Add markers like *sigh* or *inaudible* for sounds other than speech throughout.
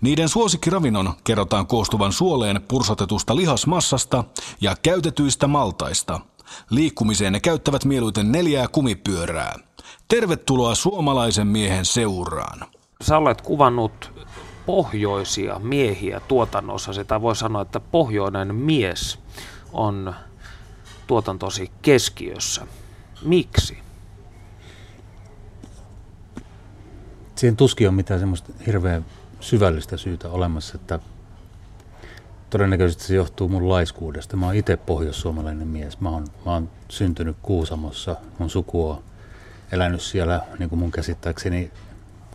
Niiden suosikkiravinnon kerrotaan koostuvan suoleen pursotetusta lihasmassasta ja käytetyistä maltaista. Liikkumiseen ne käyttävät mieluiten neljää kumipyörää. Tervetuloa suomalaisen miehen seuraan. Sä olet kuvannut pohjoisia miehiä tuotannossa. Sitä voi sanoa, että pohjoinen mies on tuotantosi keskiössä. Miksi? Siihen tuskin on mitään semmoista hirveän syvällistä syytä olemassa, että todennäköisesti se johtuu mun laiskuudesta. Mä oon itse pohjoissuomalainen mies. Mä oon, mä oon syntynyt Kuusamossa. Mun suku on elänyt siellä, niin kuin mun käsittääkseni,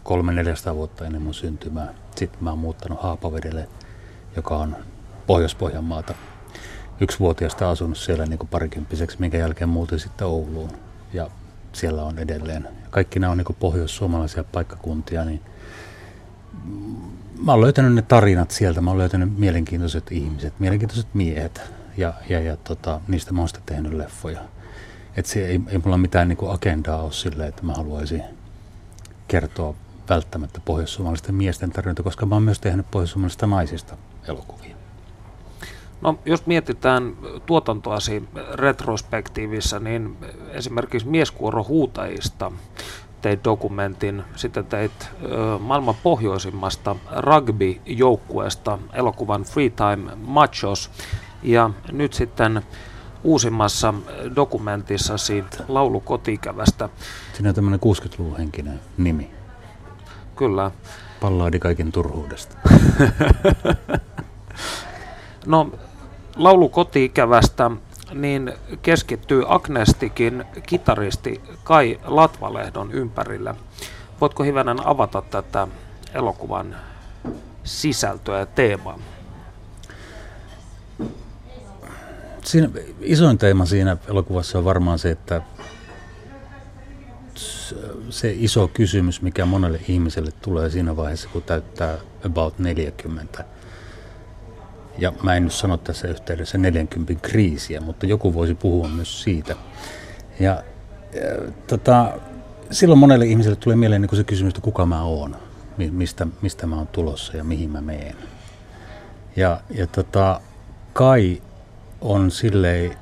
kolme 400 vuotta ennen mun syntymää. Sitten mä oon muuttanut Haapavedelle, joka on Pohjois-Pohjanmaata. Yksivuotiaasta asunut siellä niin kuin parikymppiseksi, minkä jälkeen muutin sitten Ouluun. Ja siellä on edelleen. Kaikki nämä on niin kuin pohjois-suomalaisia paikkakuntia, niin – mä oon löytänyt ne tarinat sieltä, mä oon löytänyt mielenkiintoiset ihmiset, mielenkiintoiset miehet ja, ja, ja tota, niistä mä oon sitten tehnyt leffoja. Et se ei, ei mulla mitään niinku agendaa ole sille, että mä haluaisin kertoa välttämättä pohjoissuomalaisten miesten tarinoita, koska mä oon myös tehnyt pohjoissuomalaisista naisista elokuvia. No, jos mietitään tuotantoasi retrospektiivissä, niin esimerkiksi Mieskuoro huutajista teit dokumentin, sitten teit ö, maailman pohjoisimmasta rugby-joukkueesta elokuvan Free Time Machos, ja nyt sitten uusimmassa siitä Laulu kotikävästä. Siinä on tämmöinen 60-luvun henkinen nimi. Kyllä. Pallaadi kaiken turhuudesta. *laughs* no, Laulu kotiikävästä niin keskittyy Agnestikin kitaristi Kai Latvalehdon ympärillä. Voitko hivenen avata tätä elokuvan sisältöä ja teemaa? Siinä, isoin teema siinä elokuvassa on varmaan se, että se iso kysymys, mikä monelle ihmiselle tulee siinä vaiheessa, kun täyttää about 40, ja mä en nyt sano tässä yhteydessä 40 kriisiä, mutta joku voisi puhua myös siitä. Ja, ja tota, silloin monelle ihmiselle tulee mieleen niin se kysymys, että kuka mä oon, mistä, mistä mä oon tulossa ja mihin mä meen. Ja, ja tota, Kai on silleen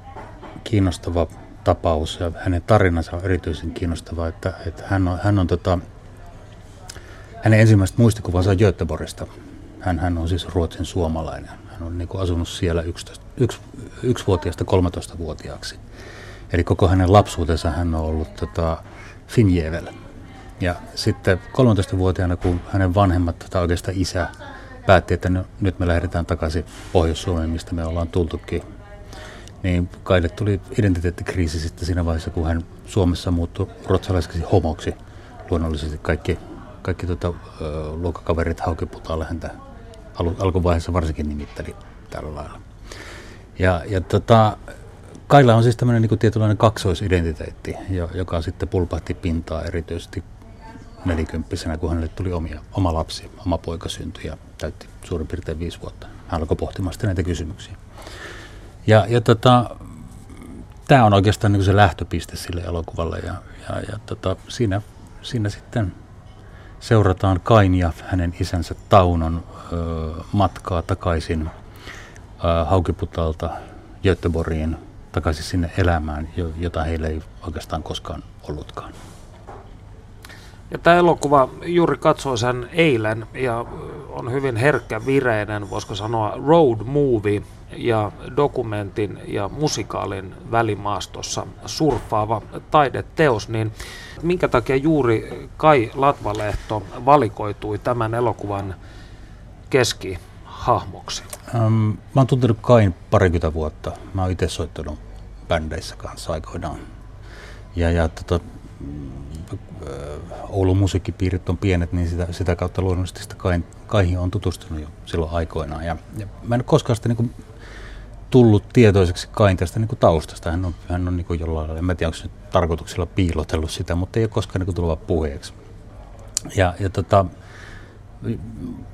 kiinnostava tapaus ja hänen tarinansa on erityisen kiinnostava, että, että hän on, hän on tota, hänen ensimmäiset muistikuvansa Göteborgista. Hän, hän on siis Ruotsin suomalainen. Hän on niin kuin asunut siellä 11, 1, 1-vuotiaasta 13-vuotiaaksi. Eli koko hänen lapsuutensa hän on ollut tota, Finjevel. Ja sitten 13-vuotiaana, kun hänen vanhemmat, tai oikeastaan isä, päätti, että nyt me lähdetään takaisin Pohjois-Suomeen, mistä me ollaan tultukin, niin Kaille tuli identiteettikriisi sitten siinä vaiheessa, kun hän Suomessa muuttui ruotsalaiseksi homoksi. Luonnollisesti kaikki, kaikki tota, luokkakaverit haukiputaalle häntä al- alkuvaiheessa varsinkin nimitteli tällä lailla. Ja, ja tota, Kailla on siis tämmöinen niin tietynlainen kaksoisidentiteetti, joka sitten pulpahti pintaa erityisesti nelikymppisenä, kun hänelle tuli omia, oma lapsi, oma poika syntyi ja täytti suurin piirtein viisi vuotta. Hän alkoi pohtimaan sitten näitä kysymyksiä. Ja, ja tota, tämä on oikeastaan niin se lähtöpiste sille elokuvalle ja, ja, ja tota, siinä, siinä sitten seurataan Kain ja hänen isänsä Taunon matkaa takaisin Haukiputalta Göteborgiin, takaisin sinne elämään, jota heillä ei oikeastaan koskaan ollutkaan. Ja tämä elokuva juuri katsoin sen eilen ja on hyvin herkkä vireinen, voisiko sanoa road movie ja dokumentin ja musikaalin välimaastossa surffaava taideteos, niin minkä takia juuri Kai Latvalehto valikoitui tämän elokuvan keskihahmoksi? Um, mä oon tuntenut Kain parikymmentä vuotta. Mä oon itse soittanut bändeissä kanssa aikoinaan. Ja, ja tota, Oulun musiikkipiirit on pienet, niin sitä, sitä kautta luonnollisesti sitä Kain, Kaihin on tutustunut jo silloin aikoinaan. Ja, ja mä en ole koskaan sitä niin tullut tietoiseksi Kain tästä niin kuin taustasta. Hän on, hän on niin kuin jollain en tiedä onko se nyt tarkoituksella piilotellut sitä, mutta ei ole koskaan niin kuin tullut puheeksi. Ja, ja tota,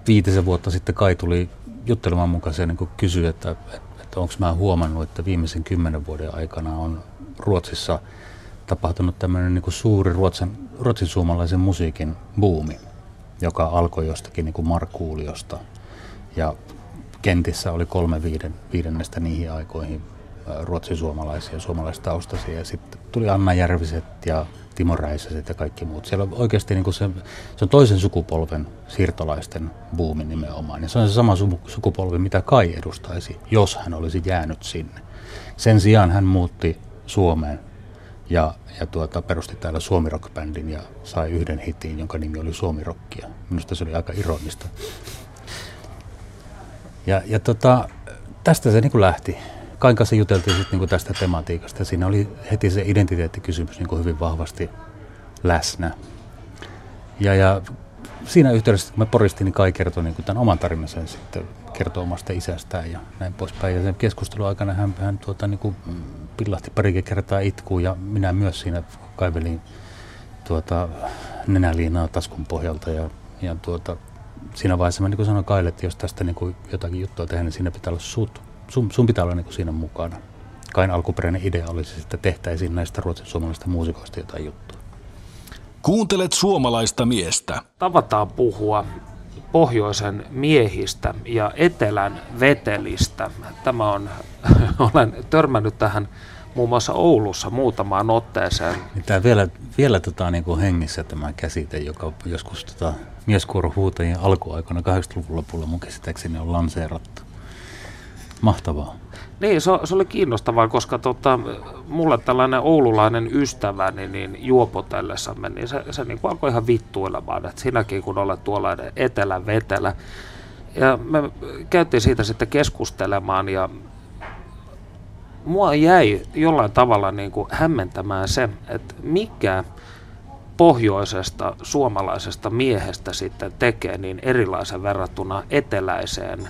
viitisen vuotta sitten Kai tuli juttelemaan mukaan ja niin kysyi, että, että onko mä huomannut, että viimeisen kymmenen vuoden aikana on Ruotsissa tapahtunut tämmöinen niin suuri ruotsin, ruotsin suomalaisen musiikin buumi, joka alkoi jostakin niin Markuuliosta ja kentissä oli kolme viiden, viidennestä niihin aikoihin ruotsin suomalaisia, suomalaistaustaisia. Ja sitten tuli Anna Järviset ja Timo Räisäset ja kaikki muut. Siellä on oikeasti niin kuin se, se on toisen sukupolven siirtolaisten buumi nimenomaan. Ja se on se sama sukupolvi, mitä Kai edustaisi, jos hän olisi jäänyt sinne. Sen sijaan hän muutti Suomeen ja, ja tuota, perusti täällä Suomi Rock-bändin ja sai yhden hitin, jonka nimi oli Suomi Rockia. Minusta se oli aika ironista. Ja, ja tota, tästä se niin kuin lähti. Kain kanssa juteltiin sitten niin tästä tematiikasta. Siinä oli heti se identiteettikysymys niin kuin hyvin vahvasti läsnä. Ja, ja siinä yhteydessä, kun me poristiin, niin Kai kertoi niin tämän oman tarinansa sitten kertoi omasta isästään ja näin poispäin. Ja sen keskustelun aikana hän, hän tuota, niin kuin pillahti parikin kertaa itkuun ja minä myös siinä kaivelin tuota, nenäliinaa taskun pohjalta ja, ja tuota, siinä vaiheessa mä niin sanoin Kaille, että jos tästä niin kuin jotakin juttua tehdään, niin siinä pitää olla sut. Sun, sun pitää olla niin kuin siinä mukana. Kain alkuperäinen idea olisi, että tehtäisiin näistä ruotsin suomalaisista muusikoista jotain juttua. Kuuntelet suomalaista miestä. Tavataan puhua pohjoisen miehistä ja etelän vetelistä. Tämä on, *laughs* olen törmännyt tähän muun muassa Oulussa muutamaan otteeseen. Niin tämä vielä, vielä tota, niin kuin hengissä tämä käsite, joka joskus tota, mieskuorohuutajien alkuaikoina 80-luvun lopulla mun käsittääkseni on lanseerattu. Mahtavaa. Niin, se, se oli kiinnostavaa, koska tota, mulle tällainen oululainen ystäväni niin juopotellessamme, niin se, se niin alkoi ihan vittuilemaan, että sinäkin kun olet tuollainen etelän vetelä. Ja me käytiin siitä sitten keskustelemaan ja mua jäi jollain tavalla niin kuin hämmentämään se, että mikä pohjoisesta suomalaisesta miehestä sitten tekee niin erilaisen verrattuna eteläiseen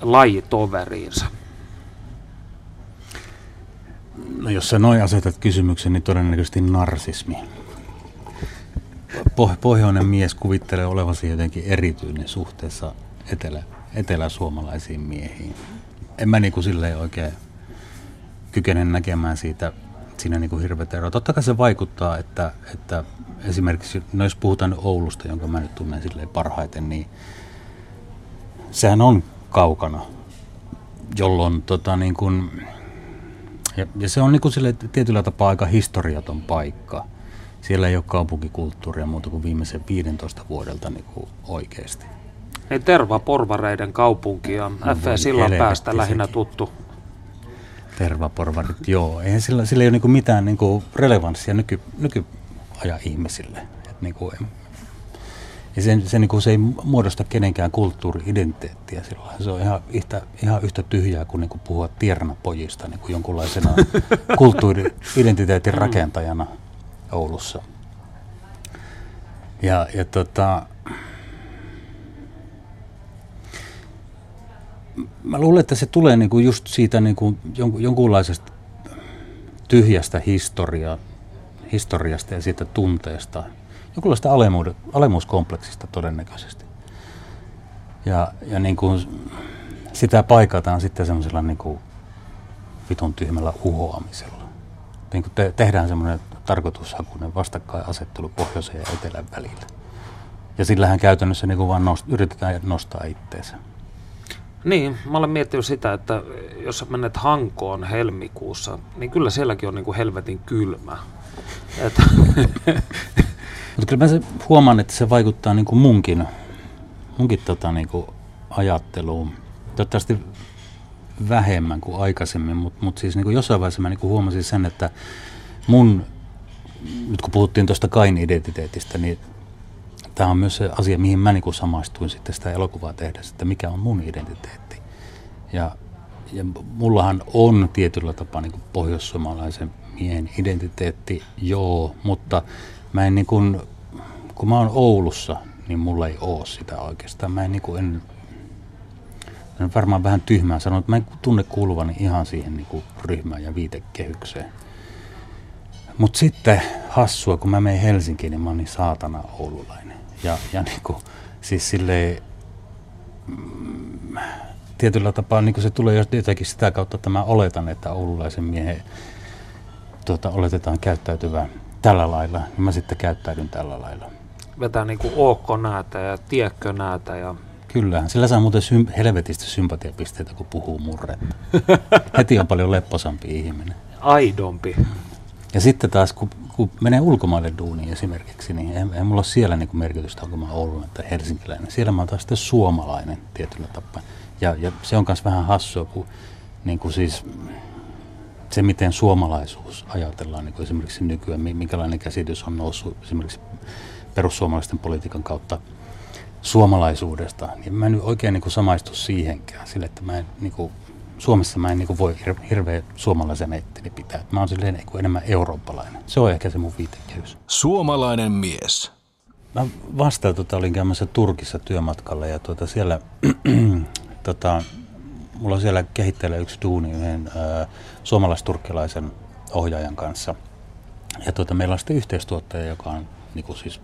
lajitoveriinsa. No jos sä noin asetat kysymyksen, niin todennäköisesti narsismi. Pohjoinen mies kuvittelee olevansa jotenkin erityinen suhteessa etelä, eteläsuomalaisiin miehiin. En mä niinku silleen oikein kykene näkemään siitä siinä niin kuin hirveät eroa. Totta kai se vaikuttaa, että, että esimerkiksi, no jos puhutaan Oulusta, jonka mä nyt tunnen silleen parhaiten, niin sehän on kaukana, jolloin tota niin kuin, ja, ja se on niin kuin sille tietyllä tapaa aika historiaton paikka. Siellä ei ole kaupunkikulttuuria muuta kuin viimeisen 15 vuodelta niin kuin oikeasti. Ei Terva-porvareiden kaupunki on no, F. Sillan päästä lähinnä tuttu tervaporvarit, joo. Eihän sillä, sillä ei ole niin mitään niin kuin relevanssia nyky, nykyajan ihmisille. Et niin kuin, ja se, se, niin kuin, se ei muodosta kenenkään kulttuuri-identiteettiä silloin. Se on ihan yhtä, ihan yhtä tyhjää kuin, niin kuin puhua tiernapojista niin kuin jonkunlaisena *laughs* kulttuuri-identiteetin mm. rakentajana Oulussa. Ja, ja tota, mä luulen, että se tulee niin kuin just siitä niin kuin jonkunlaisesta tyhjästä historia, historiasta ja siitä tunteesta, jonkunlaista alemuuskompleksista todennäköisesti. Ja, ja niin kuin sitä paikataan sitten semmoisella niin kuin vitun tyhmällä uhoamisella. Niin kuin te, tehdään semmoinen tarkoitushakuinen vastakkainasettelu pohjoisen ja etelän välillä. Ja sillähän käytännössä niin kuin vaan nost, yritetään nostaa itteensä. Niin, mä olen miettinyt sitä, että jos sä menet Hankoon helmikuussa, niin kyllä sielläkin on niin kuin helvetin kylmä. Mutta *laughs* kyllä mä se huomaan, että se vaikuttaa niin kuin munkin, munkin tota niin kuin ajatteluun. Toivottavasti vähemmän kuin aikaisemmin, mutta mut siis niin kuin jossain vaiheessa mä niin kuin huomasin sen, että mun, nyt kun puhuttiin tuosta Kain identiteetistä, niin tämä on myös se asia, mihin mä niin samaistuin sitten sitä elokuvaa tehdä, että mikä on mun identiteetti. Ja, ja mullahan on tietyllä tapaa niin pohjoissuomalaisen miehen identiteetti, joo, mutta mä en niin kuin, kun mä oon Oulussa, niin mulla ei oo sitä oikeastaan. Mä en, niin kuin, en on varmaan vähän tyhmää sanoa, että mä en tunne kuuluvani ihan siihen niin kuin ryhmään ja viitekehykseen. Mutta sitten hassua, kun mä menen Helsinkiin, niin mä oon niin saatana oululainen. Ja, ja niin kuin, siis silleen, mm, tietyllä tapaa niin se tulee jotenkin sitä kautta, että mä oletan, että oululaisen miehen tuota, oletetaan käyttäytyvää tällä lailla, niin mä sitten käyttäydyn tällä lailla. Vetää niin kuin ookko näätä ja tiekkö näätä ja Kyllä, sillä saa muuten sym- helvetistä sympatiapisteitä, kun puhuu murretta. *laughs* Heti on paljon lepposampi ihminen. Aidompi. Ja sitten taas, kun, kun menee ulkomaille duuniin esimerkiksi, niin ei, ei mulla ole siellä niin kuin merkitystä, onko mä Oulun tai helsinkiläinen. Siellä mä oon taas sitten suomalainen tietyllä tapaa. Ja, ja se on myös vähän hassua, kun niin kuin siis se, miten suomalaisuus ajatellaan niin kuin esimerkiksi nykyään, minkälainen käsitys on noussut esimerkiksi perussuomalaisten politiikan kautta suomalaisuudesta, niin mä en nyt oikein niin kuin samaistu siihenkään, sille, että mä en, niin kuin, Suomessa mä en niin kuin voi hir- hirveän suomalaisen itteni pitää. Mä oon silleen niin enemmän eurooppalainen. Se on ehkä se mun viitekehys. Suomalainen mies. Mä vastaan tota, olin käymässä Turkissa työmatkalla ja tuota, siellä *clears throat* tota, mulla on siellä kehitteillä yksi duuni yhden suomalaisturkkilaisen ohjaajan kanssa. Ja tuota, meillä on sitten yhteistuottaja, joka on niin kuin siis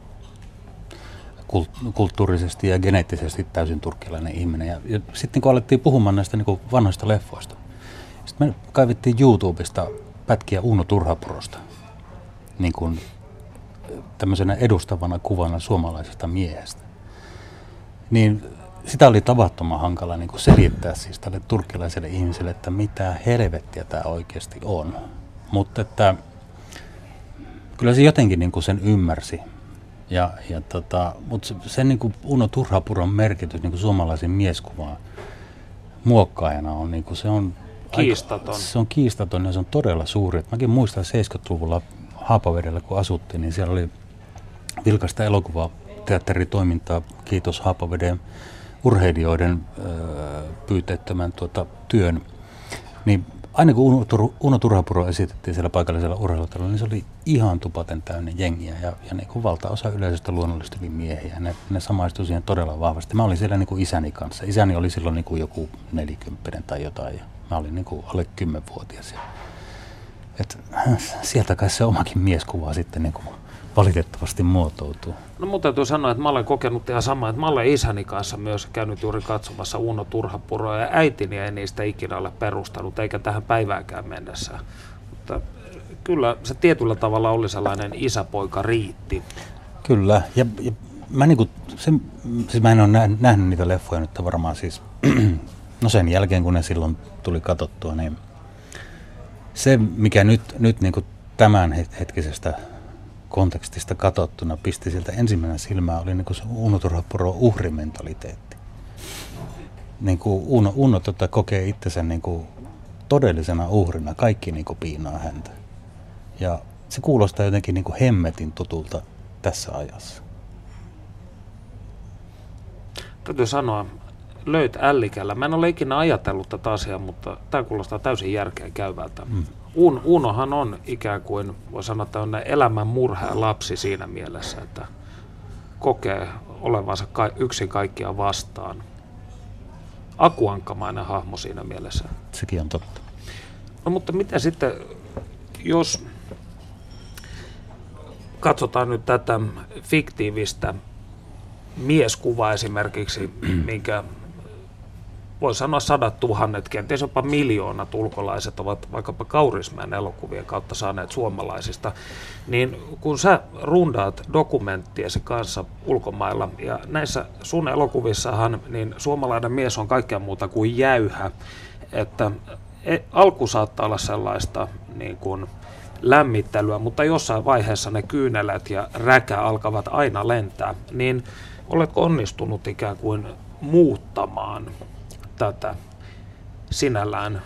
kulttuurisesti ja geneettisesti täysin turkkilainen ihminen. Ja, ja sitten kun alettiin puhumaan näistä niin vanhoista leffoista, sitten me kaivittiin YouTubesta pätkiä Uno Turhapurosta niin kuin tämmöisenä edustavana kuvana suomalaisesta miehestä. Niin sitä oli tavattoman hankala niin kuin selittää siis tälle turkkilaiselle ihmiselle, että mitä helvettiä tämä oikeasti on. Mutta että kyllä se jotenkin niin kuin sen ymmärsi. Ja, ja tota, mutta se, sen niin kuin Uno Turhapuron merkitys niin kuin suomalaisen mieskuvaan muokkaajana on, niin kuin se on kiistaton. Aika, se on kiistaton ja se on todella suuri. Et mäkin muistan 70-luvulla Haapavedellä, kun asuttiin, niin siellä oli vilkasta elokuvateatteritoimintaa, kiitos Haapaveden urheilijoiden pyyteettömän tuota, työn. Niin aina kun Uno, Tur- Uno Turhapuro esitettiin siellä paikallisella urheilutalolla, niin se oli ihan tupaten täynnä jengiä ja, ja niin kuin valtaosa yleisöstä luonnollisesti miehiä. Ne, ne samaistui siihen todella vahvasti. Mä olin siellä niin kuin isäni kanssa. Isäni oli silloin niin kuin joku nelikymppinen tai jotain ja mä olin niin kuin alle kymmenvuotias. Et, sieltä kai se omakin mieskuva sitten niin kuin valitettavasti muotoutuu. No mutta täytyy sanoa, että mä olen kokenut ihan samaa, että mä olen isäni kanssa myös käynyt juuri katsomassa Uno Turhapuroa ja äitini ei niistä ikinä ole perustanut eikä tähän päiväänkään mennessä. Mutta kyllä se tietyllä tavalla oli sellainen isäpoika riitti. Kyllä, ja, ja mä, niinku, se, siis mä en ole nähnyt, nähnyt niitä leffoja nyt varmaan siis, *clears throat* no sen jälkeen kun ne silloin tuli katsottua, niin se mikä nyt, nyt niinku tämän hetkisestä kontekstista katsottuna pisti sieltä ensimmäinen silmää oli niin kuin se Uno Turhapuro uhrimentaliteetti. Niin kuin Uno, Uno tota, kokee itsensä niin kuin todellisena uhrina, kaikki niin kuin piinaa häntä. Ja se kuulostaa jotenkin niin kuin hemmetin tutulta tässä ajassa. Täytyy sanoa, löyt ällikällä. Mä en ole ikinä ajatellut tätä asiaa, mutta tämä kuulostaa täysin järkeä käyvältä. Mm. Un, Unohan on ikään kuin, voi sanoa, että elämän murha lapsi siinä mielessä, että kokee olevansa ka- yksin kaikkia vastaan. Akuankkamainen hahmo siinä mielessä. Sekin on totta. No mutta miten sitten, jos katsotaan nyt tätä fiktiivistä mieskuvaa esimerkiksi, minkä voi sanoa sadat tuhannet, kenties jopa miljoonat ulkolaiset ovat vaikkapa Kaurismäen elokuvien kautta saaneet suomalaisista, niin kun sä rundaat dokumenttiesi kanssa ulkomailla, ja näissä sun elokuvissahan, niin suomalainen mies on kaikkea muuta kuin jäyhä, että e, alku saattaa olla sellaista niin kuin lämmittelyä, mutta jossain vaiheessa ne kyynelät ja räkä alkavat aina lentää, niin oletko onnistunut ikään kuin muuttamaan tätä sinällään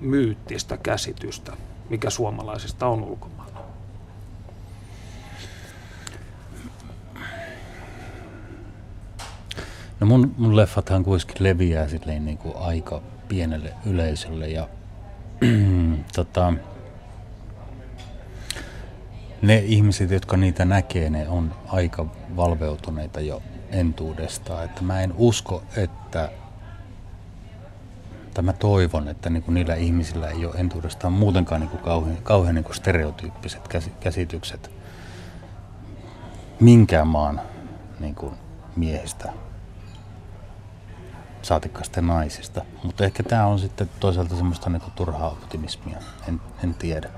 myyttistä käsitystä, mikä suomalaisista on ulkomailla? No mun, mun leffathan kuitenkin leviää silleen niin kuin aika pienelle yleisölle ja *clears throat* tota, ne ihmiset, jotka niitä näkee, ne on aika valveutuneita jo entuudestaan. Että mä en usko, että tai mä toivon, että niin kuin niillä ihmisillä ei ole entuudestaan muutenkaan niin kuin kauhean, kauhean niin kuin stereotyyppiset käsitykset minkään maan niin kuin miehistä, saatikka sitten naisista. Mutta ehkä tämä on sitten toisaalta semmoista niin kuin turhaa optimismia, en, en tiedä.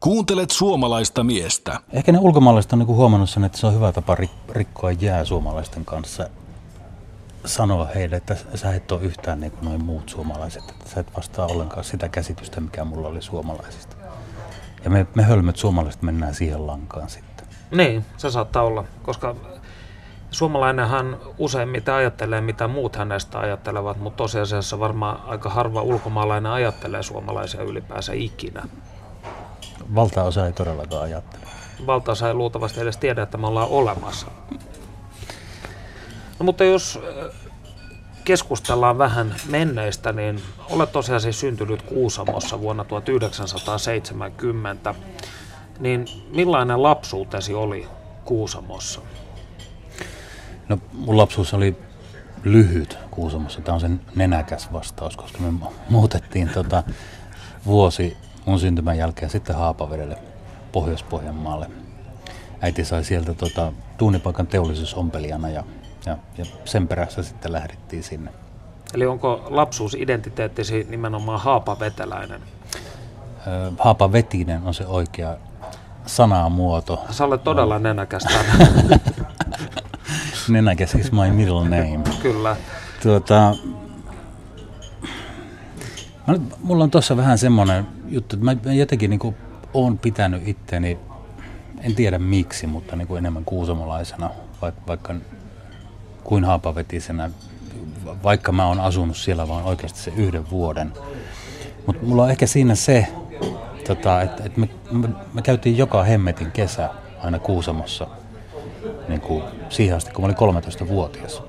Kuuntelet suomalaista miestä. Ehkä ne ulkomaalaiset on niin kuin huomannut sen, että se on hyvä tapa rikkoa jää suomalaisten kanssa sanoa heille, että sä et ole yhtään niin kuin noin muut suomalaiset, että sä et vastaa ollenkaan sitä käsitystä, mikä mulla oli suomalaisista. Ja me, me hölmöt suomalaiset mennään siihen lankaan sitten. Niin, se saattaa olla, koska suomalainenhan useimmiten ajattelee, mitä muut hänestä ajattelevat, mutta tosiasiassa varmaan aika harva ulkomaalainen ajattelee suomalaisia ylipäänsä ikinä. Valtaosa ei todellakaan ajattele. Valtaosa ei luultavasti edes tiedä, että me ollaan olemassa. No, mutta jos keskustellaan vähän menneistä, niin olet tosiaan siis syntynyt Kuusamossa vuonna 1970. Niin millainen lapsuutesi oli Kuusamossa? No mun lapsuus oli lyhyt Kuusamossa. Tämä on sen nenäkäs vastaus, koska me muutettiin tota vuosi mun syntymän jälkeen sitten Haapavedelle Pohjois-Pohjanmaalle. Äiti sai sieltä tota, tuunipaikan teollisuusompelijana ja ja, ja sen perässä sitten lähdettiin sinne. Eli onko lapsuusidentiteettisi nimenomaan haapaveteläinen? Haapavetinen on se oikea sanamuoto. Sä olet todella no. nenäkäs *laughs* nenäkäs is my middle name. Kyllä. Tuota, mä, mulla on tuossa vähän semmoinen juttu, että mä jotenkin niin kuin oon pitänyt itteni, en tiedä miksi, mutta niin kuin enemmän kuusamolaisena, vaikka, vaikka kuin haapavetisenä, vaikka mä oon asunut siellä vaan oikeasti se yhden vuoden. Mutta mulla on ehkä siinä se, tota, että et me, me, me käytiin joka hemmetin kesä aina Kuusamossa niin kuin siihen asti, kun mä olin 13-vuotias.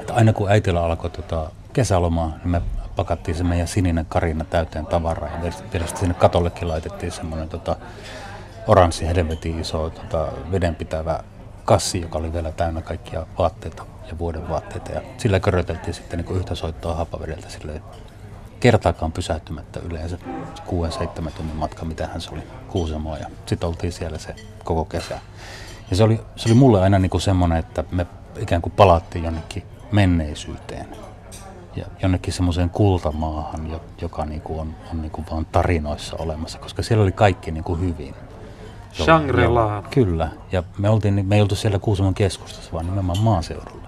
Et aina kun äitillä alkoi tota, kesälomaa, niin me pakattiin se meidän sininen karina täyteen tavaraa. Ja vielä sinne katollekin laitettiin semmoinen tota, oranssi helvetin iso tota, vedenpitävä kassi, joka oli vielä täynnä kaikkia vaatteita ja vuoden vaatteita. Ja sillä köröteltiin sitten niin yhtä soittoa hapavedeltä sille kertaakaan pysähtymättä yleensä 6-7 tunnin matka, mitähän se oli, Kuusamoa. Ja sitten oltiin siellä se koko kesä. Ja se oli, se oli mulle aina niin kuin semmoinen, että me ikään kuin palattiin jonnekin menneisyyteen. Ja jonnekin semmoiseen kultamaahan, joka niin kuin on, on niin kuin vaan tarinoissa olemassa, koska siellä oli kaikki niin kuin hyvin. Shangri-La. Kyllä, ja me, oltiin, me ei oltu siellä Kuusamon keskustassa, vaan nimenomaan maaseudulla.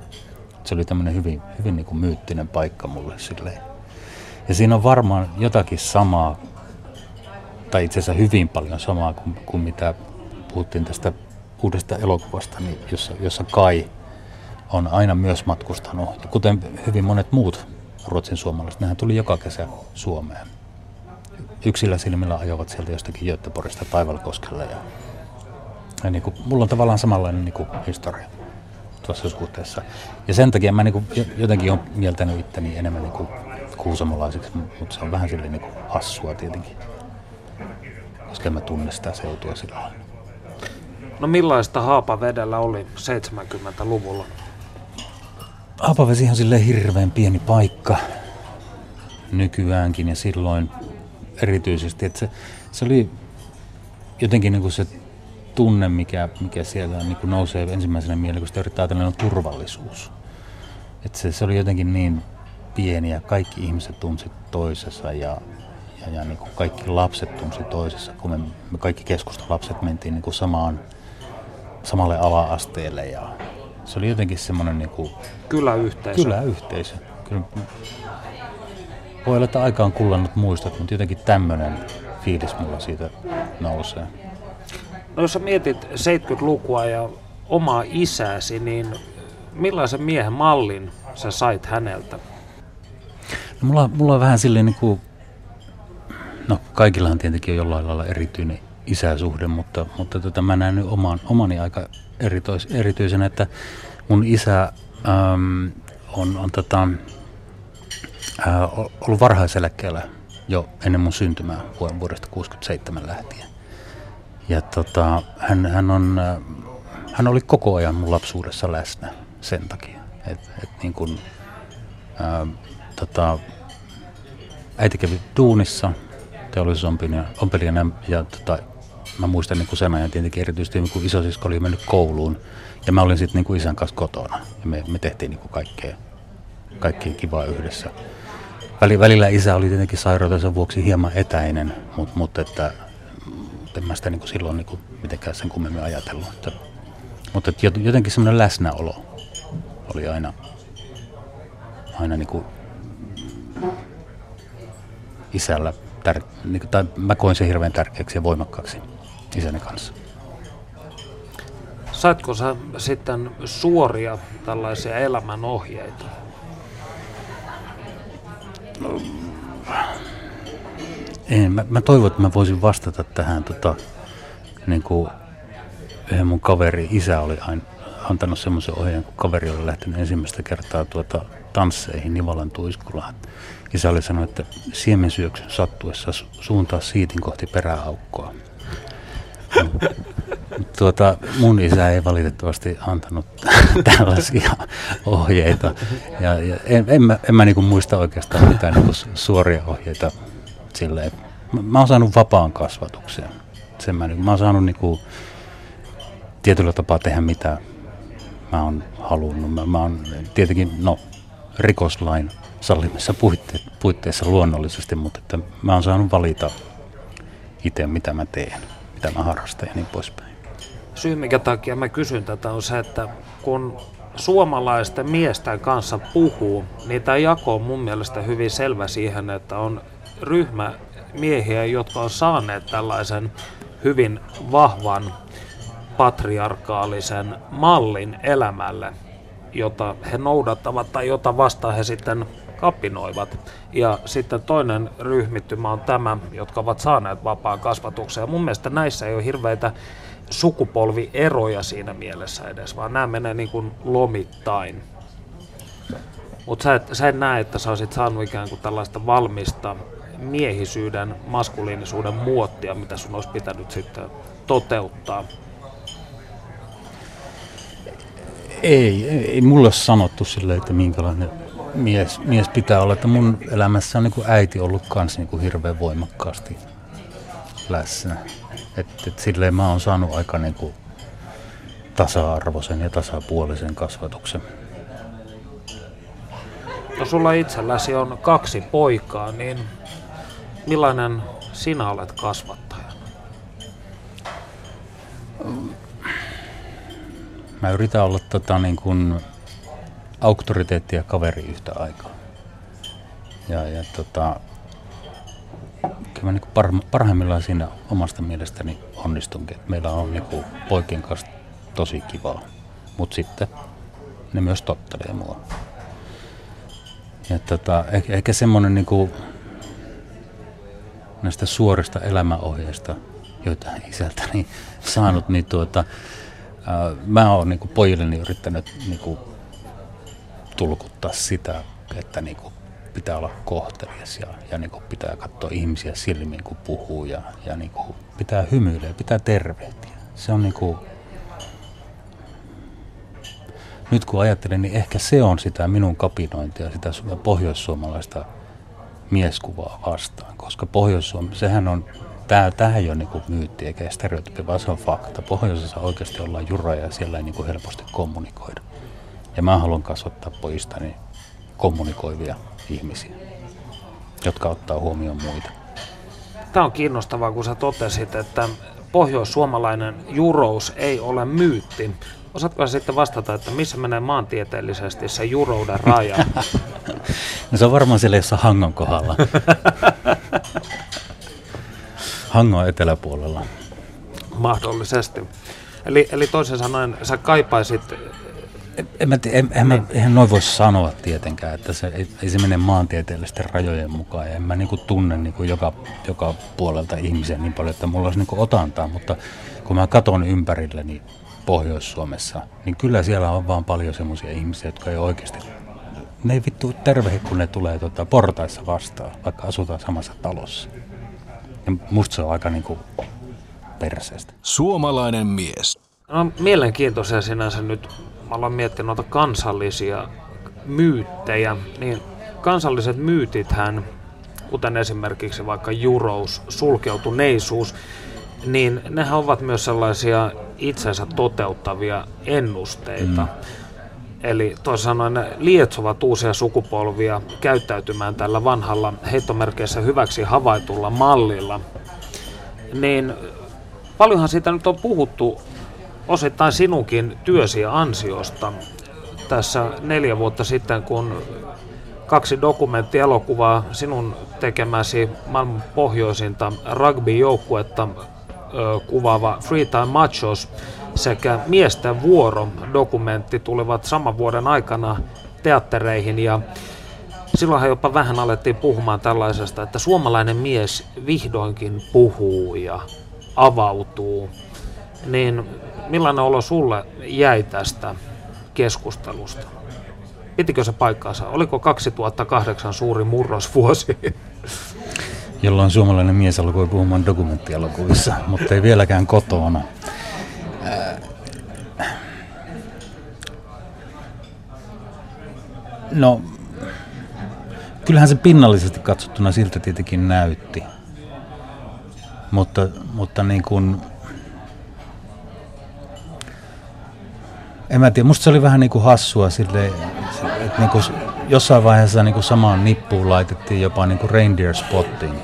Se oli tämmöinen hyvin, hyvin niin kuin myyttinen paikka mulle silleen. Ja siinä on varmaan jotakin samaa, tai itse asiassa hyvin paljon samaa kuin, kuin mitä puhuttiin tästä uudesta elokuvasta, niin jossa, jossa Kai on aina myös matkustanut. Ja kuten hyvin monet muut ruotsin suomalaiset, nehän tuli joka kesä Suomeen yksillä silmillä ajoivat sieltä jostakin Göteborgista Taivalkoskelle. Ja, ja niin kuin, mulla on tavallaan samanlainen niin kuin, historia tuossa suhteessa. Ja sen takia mä niin kuin, jotenkin olen mieltänyt itteni enemmän niin kuin, kuusamolaiseksi, mutta se on vähän silleen niin kuin, hassua tietenkin. Koska en mä tunne sitä seutua sillä No millaista Haapavedellä oli 70-luvulla? Haapavesi on silleen hirveän pieni paikka nykyäänkin ja silloin erityisesti. Että se, se oli jotenkin niin kuin se tunne, mikä, mikä siellä niin kuin nousee ensimmäisenä mieleen, kun sitä yrittää ajatella, on turvallisuus. Että se, se oli jotenkin niin pieni ja kaikki ihmiset tunsi toisessa ja, ja, ja niin kuin kaikki lapset tunsi toisessa, kun me, me kaikki keskustolapset mentiin niin kuin samaan, samalle ala-asteelle ja se oli jotenkin semmoinen niin kuin, kyläyhteisö. Kyläyhteisö. Kyllä voi olla, että aika on kullannut muistot, mutta jotenkin tämmöinen fiilis mulla siitä nousee. No jos sä mietit 70-lukua ja omaa isääsi, niin millaisen miehen mallin sä sait häneltä? No mulla, mulla on vähän silleen niin kuin, no kaikillahan tietenkin on jollain lailla erityinen isäsuhde, mutta, mutta tota, mä näen nyt oman, omani aika eritois, erityisenä, että mun isä äm, on, on tota, äh, ollut varhaiseläkkeellä jo ennen mun syntymää vuodesta 67 lähtien. Ja tota, hän, hän, on, hän oli koko ajan mun lapsuudessa läsnä sen takia. Et, et niin kun, äh, tota, äiti kävi duunissa teollisuusompelijana ja tota, mä muistan niin sen ajan tietenkin erityisesti, kun isosisko oli mennyt kouluun ja mä olin sitten niin isän kanssa kotona ja me, me tehtiin niin kaikkea, kaikkea kivaa yhdessä. Välillä isä oli tietenkin sairautensa vuoksi hieman etäinen, mutta, mutta että, en mä sitä niin kuin silloin niin kuin mitenkään sen kummemmin ajatellut. Että, mutta että jotenkin semmoinen läsnäolo oli aina, aina niin kuin isällä, tär, niin kuin, tai mä koin sen hirveän tärkeäksi ja voimakkaaksi isäni kanssa. Saitko sä sitten suoria tällaisia elämänohjeita? En, mä, mä toivon, että mä voisin vastata tähän. Tota, niin kuin yhden mun kaveri, isä oli aina antanut semmoisen ohjeen, kun kaveri oli lähtenyt ensimmäistä kertaa tuota tansseihin Nivalan tuiskulaan. Isä oli sanonut, että siemensyöksyn sattuessa suuntaa siitin kohti peräaukkoa. Tuota, mun isä ei valitettavasti antanut *laughs* tällaisia ohjeita. Ja, ja en, en, mä, en mä niinku muista oikeastaan mitään niinku suoria ohjeita silleen. Mä, mä oon saanut vapaan kasvatuksen. Sen mä, mä oon saanut niinku tietyllä tapaa tehdä mitä mä oon halunnut. Mä, mä oon tietenkin, no, rikoslain sallimissa puitte, puitteissa luonnollisesti, mutta että mä oon saanut valita itse, mitä mä teen, mitä mä harrastan ja niin poispäin. Syy, minkä takia mä kysyn tätä, on se, että kun suomalaisten miesten kanssa puhuu, niin tämä jako on mun mielestä hyvin selvä siihen, että on ryhmä miehiä, jotka on saaneet tällaisen hyvin vahvan patriarkaalisen mallin elämälle, jota he noudattavat tai jota vastaan he sitten kapinoivat. Ja sitten toinen ryhmittymä on tämä, jotka ovat saaneet vapaan kasvatuksen. Ja mun mielestä näissä ei ole hirveitä sukupolvieroja siinä mielessä edes, vaan nämä menee niin kuin lomittain. Mutta sä, sä et näe, että sä olisit saanut ikään kuin tällaista valmista miehisyyden, maskuliinisuuden muottia, mitä sun olisi pitänyt sitten toteuttaa. Ei, ei, mulle sanottu sille, että minkälainen mies, mies pitää olla. Että mun elämässä on niin kuin äiti ollut kans niin hirveän voimakkaasti läsnä. Että et silleen mä oon saanut aika niin kuin tasa-arvoisen ja tasapuolisen kasvatuksen. No sulla itselläsi on kaksi poikaa, niin millainen sinä olet kasvattaja? Mä yritän olla tota, niin kuin auktoriteetti ja kaveri yhtä aikaa. Ja, ja tota, kyllä mä niin par, parhaimmillaan siinä omasta mielestäni onnistunkin. Että meillä on niin poikien kanssa tosi kivaa, mutta sitten ne myös tottelee mua. Ja tota, ehkä, ehkä semmoinen niin kuin näistä suorista elämäohjeista, joita isältäni *laughs* saanut, niin tuota, ää, mä oon niin kuin pojilleni yrittänyt niin kuin tulkuttaa sitä, että niin kuin pitää olla kohtelias ja, ja niin kuin pitää katsoa ihmisiä silmiin, kun puhuu ja, ja niin kuin pitää hymyillä ja pitää tervehtiä. Se on niin kuin, nyt kun ajattelen, niin ehkä se on sitä minun kapinointia, sitä pohjoissuomalaista mieskuvaa vastaan, koska Pohjois-Suomi, sehän on, tämä, tämähän ei ole niin myytti eikä stereotypia, vaan se on fakta. Pohjoisessa oikeasti ollaan juraja ja siellä ei niin helposti kommunikoida. Ja mä haluan kasvattaa pojistani kommunikoivia ihmisiä, jotka ottaa huomioon muita. Tämä on kiinnostavaa, kun sä totesit, että pohjoissuomalainen jurous ei ole myytti. Osaatko sitten vastata, että missä menee maantieteellisesti se jurouden raja? *laughs* no se on varmaan siellä jossa Hangon kohdalla. *laughs* Hangon eteläpuolella. Mahdollisesti. Eli, eli toisin sanoen sä kaipaisit en, en, en, en, niin. eihän noin voi sanoa tietenkään, että se, ei, ei se mene maantieteellisten rajojen mukaan. Ja en mä niin kuin tunne niin kuin joka, joka puolelta ihmisiä niin paljon, että mulla olisi niin kuin otantaa. Mutta kun mä katson ympärilleni Pohjois-Suomessa, niin kyllä siellä on vaan paljon semmoisia ihmisiä, jotka ei oikeasti... Ne ei vittu tervehi, kun ne tulee tota, portaissa vastaan, vaikka asutaan samassa talossa. Ja musta se on aika niin kuin perseestä. Suomalainen mies. No, mielenkiintoisia sinänsä nyt mä aloin miettiä noita kansallisia myyttejä, niin kansalliset myytithän kuten esimerkiksi vaikka jurous, sulkeutuneisuus, niin nehän ovat myös sellaisia itsensä toteuttavia ennusteita. Mm. Eli toisin sanoen ne lietsovat uusia sukupolvia käyttäytymään tällä vanhalla heittomerkeissä hyväksi havaitulla mallilla. Niin paljonhan siitä nyt on puhuttu osittain sinunkin työsi ansiosta tässä neljä vuotta sitten, kun kaksi dokumenttielokuvaa sinun tekemäsi maailman pohjoisinta rugby-joukkuetta kuvaava Free Time Machos sekä Miesten vuoro dokumentti tulivat saman vuoden aikana teattereihin ja silloinhan jopa vähän alettiin puhumaan tällaisesta, että suomalainen mies vihdoinkin puhuu ja avautuu. Niin millainen olo sulle jäi tästä keskustelusta? Pitikö se paikkaansa? Oliko 2008 suuri murrosvuosi? *laughs* Jolloin suomalainen mies alkoi puhumaan dokumenttielokuvissa, mutta ei vieläkään kotona. No, kyllähän se pinnallisesti katsottuna siltä tietenkin näytti. Mutta, mutta niin kuin, en mä tiedä, musta se oli vähän niin kuin hassua sille, että niin kuin jossain vaiheessa niin kuin samaan nippuun laitettiin jopa niin kuin reindeer spotting.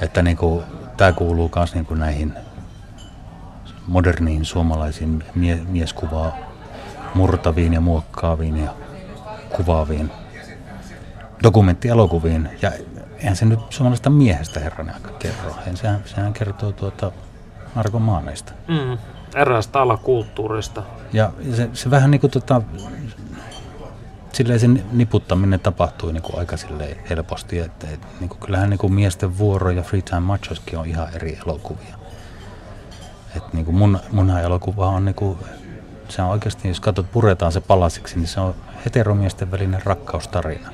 Että niin kuin, tämä kuuluu myös niin kuin näihin moderniin suomalaisiin mie- mieskuvaa murtaviin ja muokkaaviin ja kuvaaviin dokumenttielokuviin. Ja eihän se nyt suomalaisesta miehestä herran aika kerro. Sehän, sehän kertoo tuota narkomaaneista. Mm, eräästä alakulttuurista. Ja se, se vähän niin kuin tota, silleen sen niputtaminen tapahtui niin kuin aika silleen helposti. Että, et, niin kuin, kyllähän niin kuin miesten vuoro ja Free Time Machoskin on ihan eri elokuvia. Et, niin kuin mun, munhan elokuva on niin kuin, se on oikeasti, jos katsot, puretaan se palasiksi, niin se on heteromiesten välinen rakkaustarina.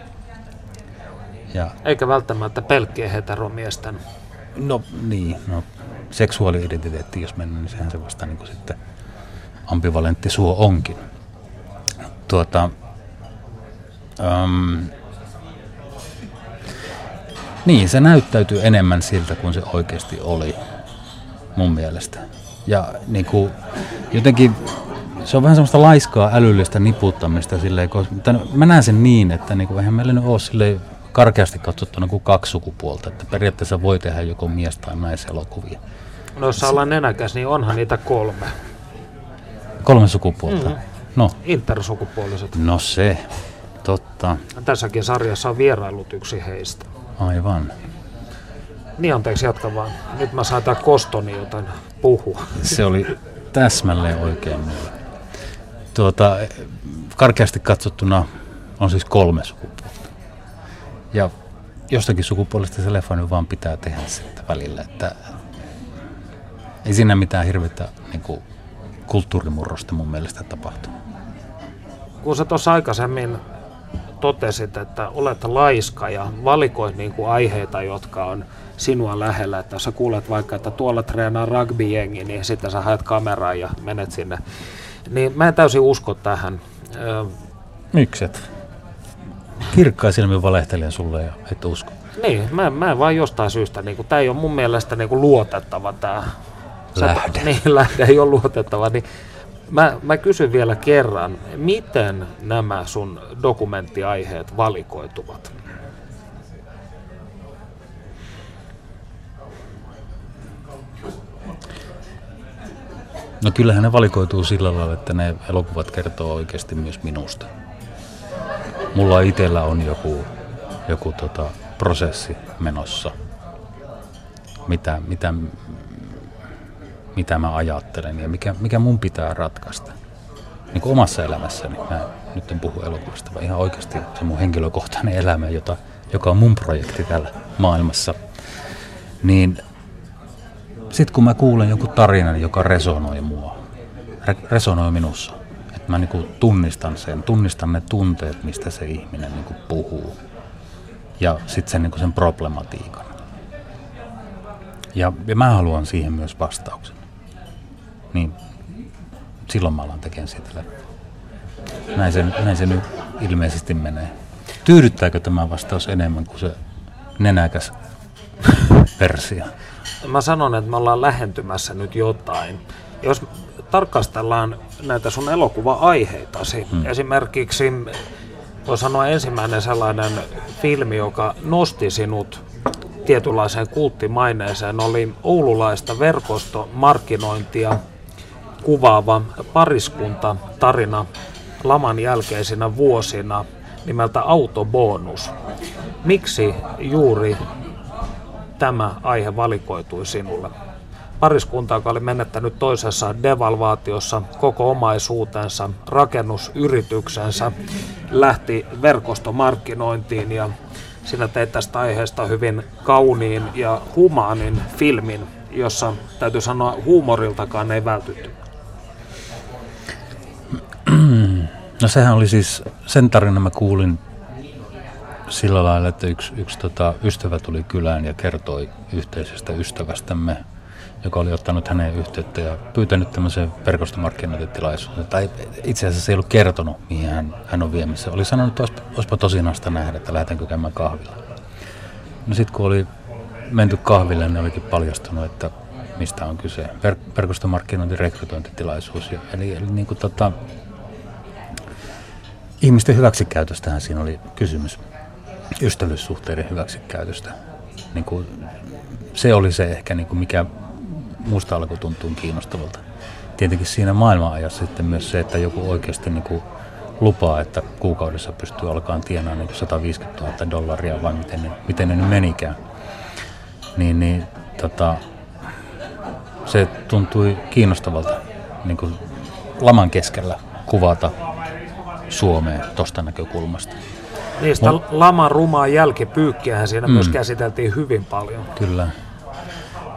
Ja, Eikä välttämättä pelkkien heteromiesten. No niin, no seksuaali-identiteetti, jos mennään, niin sehän se vasta niin kuin sitten ambivalentti suo onkin. Tuota, um, niin, se näyttäytyy enemmän siltä kuin se oikeasti oli, mun mielestä. Ja niin kuin, jotenkin se on vähän semmoista laiskaa älyllistä niputtamista silleen, mutta mä näen sen niin, että niin kuin, eihän meillä nyt ole silleen karkeasti katsottuna kuin kaksi sukupuolta, että periaatteessa voi tehdä joko mies- tai naiselokuvia. No jos ollaan nenäkäs, niin onhan niitä kolme. Kolme sukupuolta? Mm-hmm. No. Intersukupuoliset. No se, totta. Tässäkin sarjassa on vierailut yksi heistä. Aivan. Niin anteeksi, jatka vaan. Nyt mä saan tää kostoni, joten puhu. Se oli täsmälleen oikein mulle. Tuota, karkeasti katsottuna on siis kolme sukupuolta. Ja jostakin sukupuolesta se leffa nyt vaan pitää tehdä sitten välillä, että ei siinä mitään hirveätä niin kulttuurimurrosta mun mielestä tapahtunut. Kun sä tuossa aikaisemmin totesit, että olet laiska ja valikoit niin kuin aiheita, jotka on sinua lähellä. Että jos sä kuulet vaikka, että tuolla treenaa rugby-jengi, niin sitten sä haet kameraan ja menet sinne. Niin mä en täysin usko tähän. Mikset? Kirkkaa silmin valehtelen sulle ja et usko. Niin, mä, mä en vaan jostain syystä, niin tämä ei ole mun mielestä niin kuin luotettava tämä lähde. *laughs* Niin, lähde ei ole luotettava. Niin mä, mä kysyn vielä kerran, miten nämä sun dokumenttiaiheet valikoituvat? No kyllähän ne valikoituu sillä lailla, että ne elokuvat kertoo oikeasti myös minusta. Mulla itsellä on joku, joku tota prosessi menossa, mitä, mitä, mitä mä ajattelen ja mikä, mikä mun pitää ratkaista. Niin kuin omassa elämässäni, mä nyt en puhu elokuvasta, vaan ihan oikeasti se mun henkilökohtainen elämä, jota, joka on mun projekti täällä maailmassa. Niin sitten kun mä kuulen joku tarinan, joka resonoi mua, re- resonoi minussa, mä niinku tunnistan sen, tunnistan ne tunteet, mistä se ihminen niinku puhuu. Ja sitten sen, niinku sen problematiikan. Ja, ja mä haluan siihen myös vastauksen. Niin silloin mä alan tekemään siitä leffaa. Näin se, näin se nyt ilmeisesti menee. Tyydyttääkö tämä vastaus enemmän kuin se nenäkäs *laughs* versio. Mä sanon, että me ollaan lähentymässä nyt jotain. Jos tarkastellaan näitä sun elokuva-aiheitasi, hmm. esimerkiksi voi sanoa ensimmäinen sellainen filmi, joka nosti sinut tietynlaiseen kulttimaineeseen, oli oululaista verkostomarkkinointia kuvaava pariskunta tarina laman jälkeisinä vuosina nimeltä Autobonus. Miksi juuri tämä aihe valikoitui sinulle? Pariskunta, joka oli menettänyt toisessa devalvaatiossa koko omaisuutensa, rakennusyrityksensä, lähti verkostomarkkinointiin ja sinä teit tästä aiheesta hyvin kauniin ja humaanin filmin, jossa täytyy sanoa huumoriltakaan ei vältytty. No sehän oli siis, sen tarina mä kuulin sillä lailla, että yksi, yksi tota, ystävä tuli kylään ja kertoi yhteisestä ystävästämme, joka oli ottanut häneen yhteyttä ja pyytänyt tämmöisen verkostomarkkinointitilaisuuden. Tai itse asiassa se ei ollut kertonut, mihin hän, hän on viemässä. Oli sanonut, että olisipa, tosinasta nähdä, että lähdetäänkö käymään kahvilla. No sitten kun oli menty kahville, niin olikin paljastunut, että mistä on kyse. Ver- verkostomarkkinointi rekrytointitilaisuus. Eli, eli niin kuin tota, ihmisten hyväksikäytöstähän siinä oli kysymys. Ystävyyssuhteiden hyväksikäytöstä. Niin kuin, se oli se ehkä, niin kuin mikä musta alkoi tuntua kiinnostavalta. Tietenkin siinä maailmanajassa sitten myös se, että joku oikeasti niin kuin lupaa, että kuukaudessa pystyy alkaa tienaa niin 150 000 dollaria vai miten ne, miten ne nyt menikään. Niin, niin tota, se tuntui kiinnostavalta niin kuin laman keskellä kuvata Suomeen tuosta näkökulmasta. Niistä Mut, laman rumaa jälkipyykkiähän siinä mm, myös käsiteltiin hyvin paljon. Kyllä.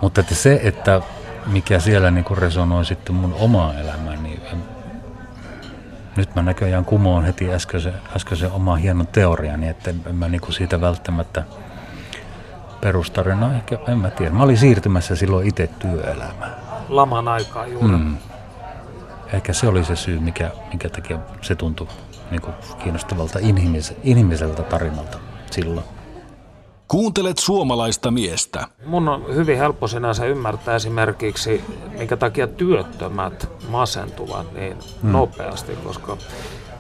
Mutta että se, että mikä siellä niin kuin resonoi sitten mun omaa elämää, niin en, nyt mä näköjään kumoon heti äskeisen, äskeisen omaa hienon teoriani, että en, mä niin kuin siitä välttämättä perustarina, ehkä en mä tiedä. Mä olin siirtymässä silloin itse työelämään. Laman aikaa juuri. Mm. Ehkä se oli se syy, mikä, mikä takia se tuntui niin kuin kiinnostavalta inhimilliseltä, inhimilliseltä tarinalta silloin. Kuuntelet suomalaista miestä. Mun on hyvin helppo sinänsä ymmärtää esimerkiksi, minkä takia työttömät masentuvat niin hmm. nopeasti, koska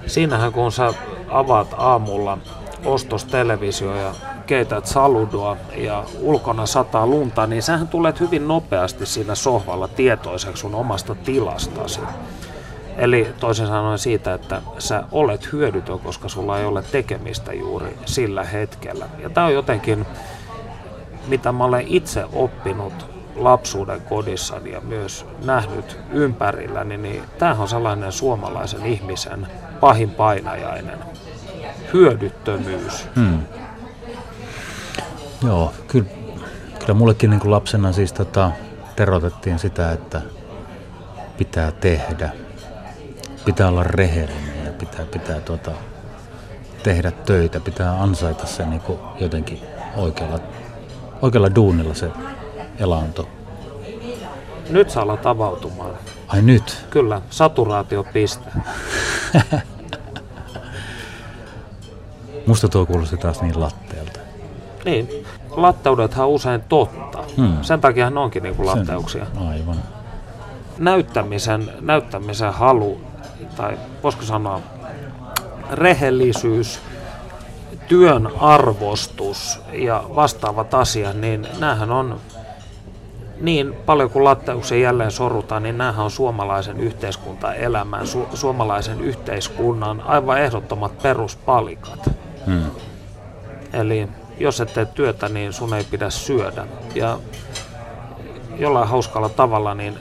siinähän kun sä avaat aamulla ostostelevisio ja keität saludoa ja ulkona sataa lunta, niin sähän tulet hyvin nopeasti siinä sohvalla tietoiseksi sun omasta tilastasi. Eli toisin sanoen siitä, että sä olet hyödytön, koska sulla ei ole tekemistä juuri sillä hetkellä. Ja tämä on jotenkin, mitä mä olen itse oppinut lapsuuden kodissani ja myös nähnyt ympärilläni, niin tämähän on sellainen suomalaisen ihmisen pahin painajainen. Hyödyttömyys. Hmm. Joo, kyllä, kyllä mullekin niin kuin lapsena siis tota, terotettiin sitä, että pitää tehdä – pitää olla rehellinen ja pitää, pitää tuota, tehdä töitä, pitää ansaita se niin kuin jotenkin oikealla, oikealla duunilla se elanto. Nyt saa olla avautumaan. Ai nyt? Kyllä, saturaatiopiste. *laughs* Musta tuo kuulosti taas niin latteelta. Niin, latteudethan on usein totta. Hmm. Sen takia ne onkin niin kuin latteuksia. Sen, aivan. Näyttämisen, näyttämisen halu tai voisiko sanoa rehellisyys, työn arvostus ja vastaavat asiat, niin näähän on niin paljon kuin latteuksen jälleen sorutaan, niin näähän on suomalaisen yhteiskuntaelämän, su- suomalaisen yhteiskunnan aivan ehdottomat peruspalikat. Hmm. Eli jos et tee työtä, niin sun ei pidä syödä. Ja jollain hauskalla tavalla, niin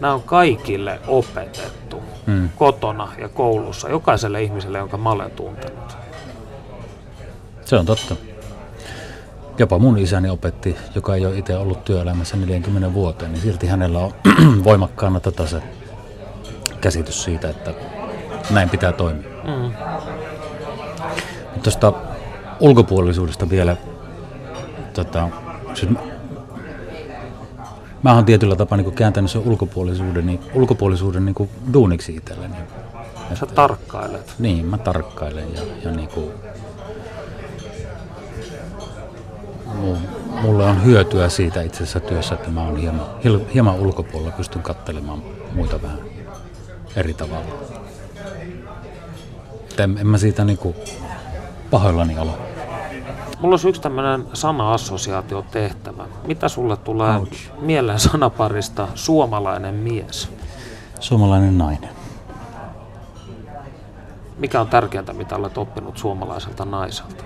nämä on kaikille opetettu hmm. kotona ja koulussa, jokaiselle ihmiselle, jonka mä olen tuntenut. Se on totta. Jopa mun isäni opetti, joka ei ole itse ollut työelämässä 40 vuoteen, niin silti hänellä on *clears throat* voimakkaana tota se käsitys siitä, että näin pitää toimia. Mm. Tuosta ulkopuolisuudesta vielä, tota, siis mä oon tietyllä tapaa niin kääntänyt sen ulkopuolisuuden, niin, ulkopuolisuuden niin kuin duuniksi itselleni. Sä tarkkailet. Niin, mä tarkkailen ja, ja niin kuin, mulle on hyötyä siitä itse asiassa työssä, että mä oon hieman, hieman ulkopuolella, pystyn katselemaan muita vähän eri tavalla. En, en mä siitä niinku pahoillani ole. Mulla olisi yksi tämmöinen sana-assosiaatio tehtävä. Mitä sulle tulee Ouch. mieleen sanaparista suomalainen mies? Suomalainen nainen. Mikä on tärkeintä, mitä olet oppinut suomalaiselta naiselta?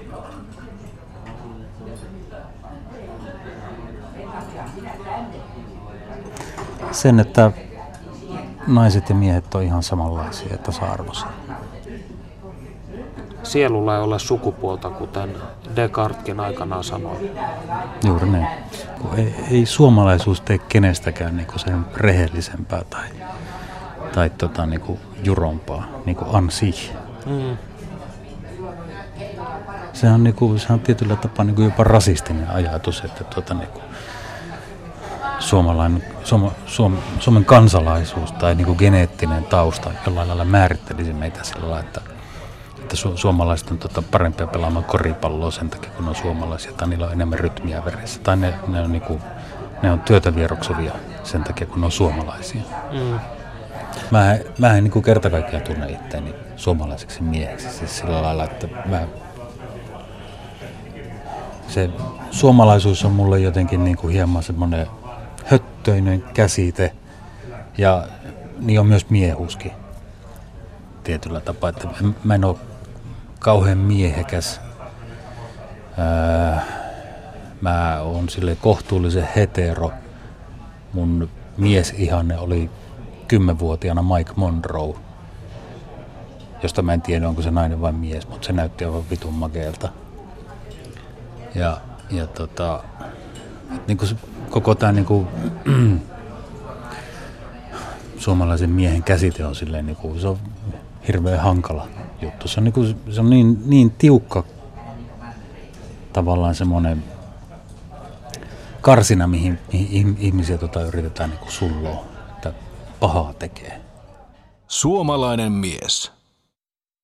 Sen, että naiset ja miehet on ihan samanlaisia, että tasa-arvoisia. Sielulla ei ole sukupuolta, kuten Descarteskin aikanaan sanoi. Juuri niin. Ei, ei suomalaisuus tee kenestäkään niin sen rehellisempää tai, tai tota, niin kuin jurompaa, niin kuin ansi. Mm. Se on, niin kuin, se on tietyllä tapaa niin kuin jopa rasistinen ajatus, että tuota, niin kuin, suomalainen, suom, suom, Suomen kansalaisuus tai niin kuin geneettinen tausta jollain lailla määrittelisi meitä sillä lailla, että, että su, suomalaiset on tota parempia pelaamaan koripalloa sen takia, kun on suomalaisia tai niillä on enemmän rytmiä veressä. Tai ne, ne, on, niin kuin, ne on työtä vieroksuvia sen takia, kun ne on suomalaisia. Mm. Mä, mä en niin kerta kaikkiaan tunne itseäni suomalaiseksi mieheksi. Siis sillä lailla, että mä, se suomalaisuus on mulle jotenkin niin kuin hieman semmoinen höttöinen käsite ja niin on myös miehuskin tietyllä tapaa, että mä en ole kauhean miehekäs. mä oon sille kohtuullisen hetero. Mun mies ihanne oli kymmenvuotiaana Mike Monroe, josta mä en tiedä onko se nainen vai mies, mutta se näytti aivan vitun makeelta. Ja, ja tota, niin kuin koko tämä niin kuin, *clears throat* suomalaisen miehen käsite on silleen, niin kuin, se on hirveän hankala juttu. Se on, niin, kuin, se on niin, niin tiukka tavallaan semmoinen karsina, mihin, mihin ihmisiä tota yritetään niin sulloa, että pahaa tekee. Suomalainen mies.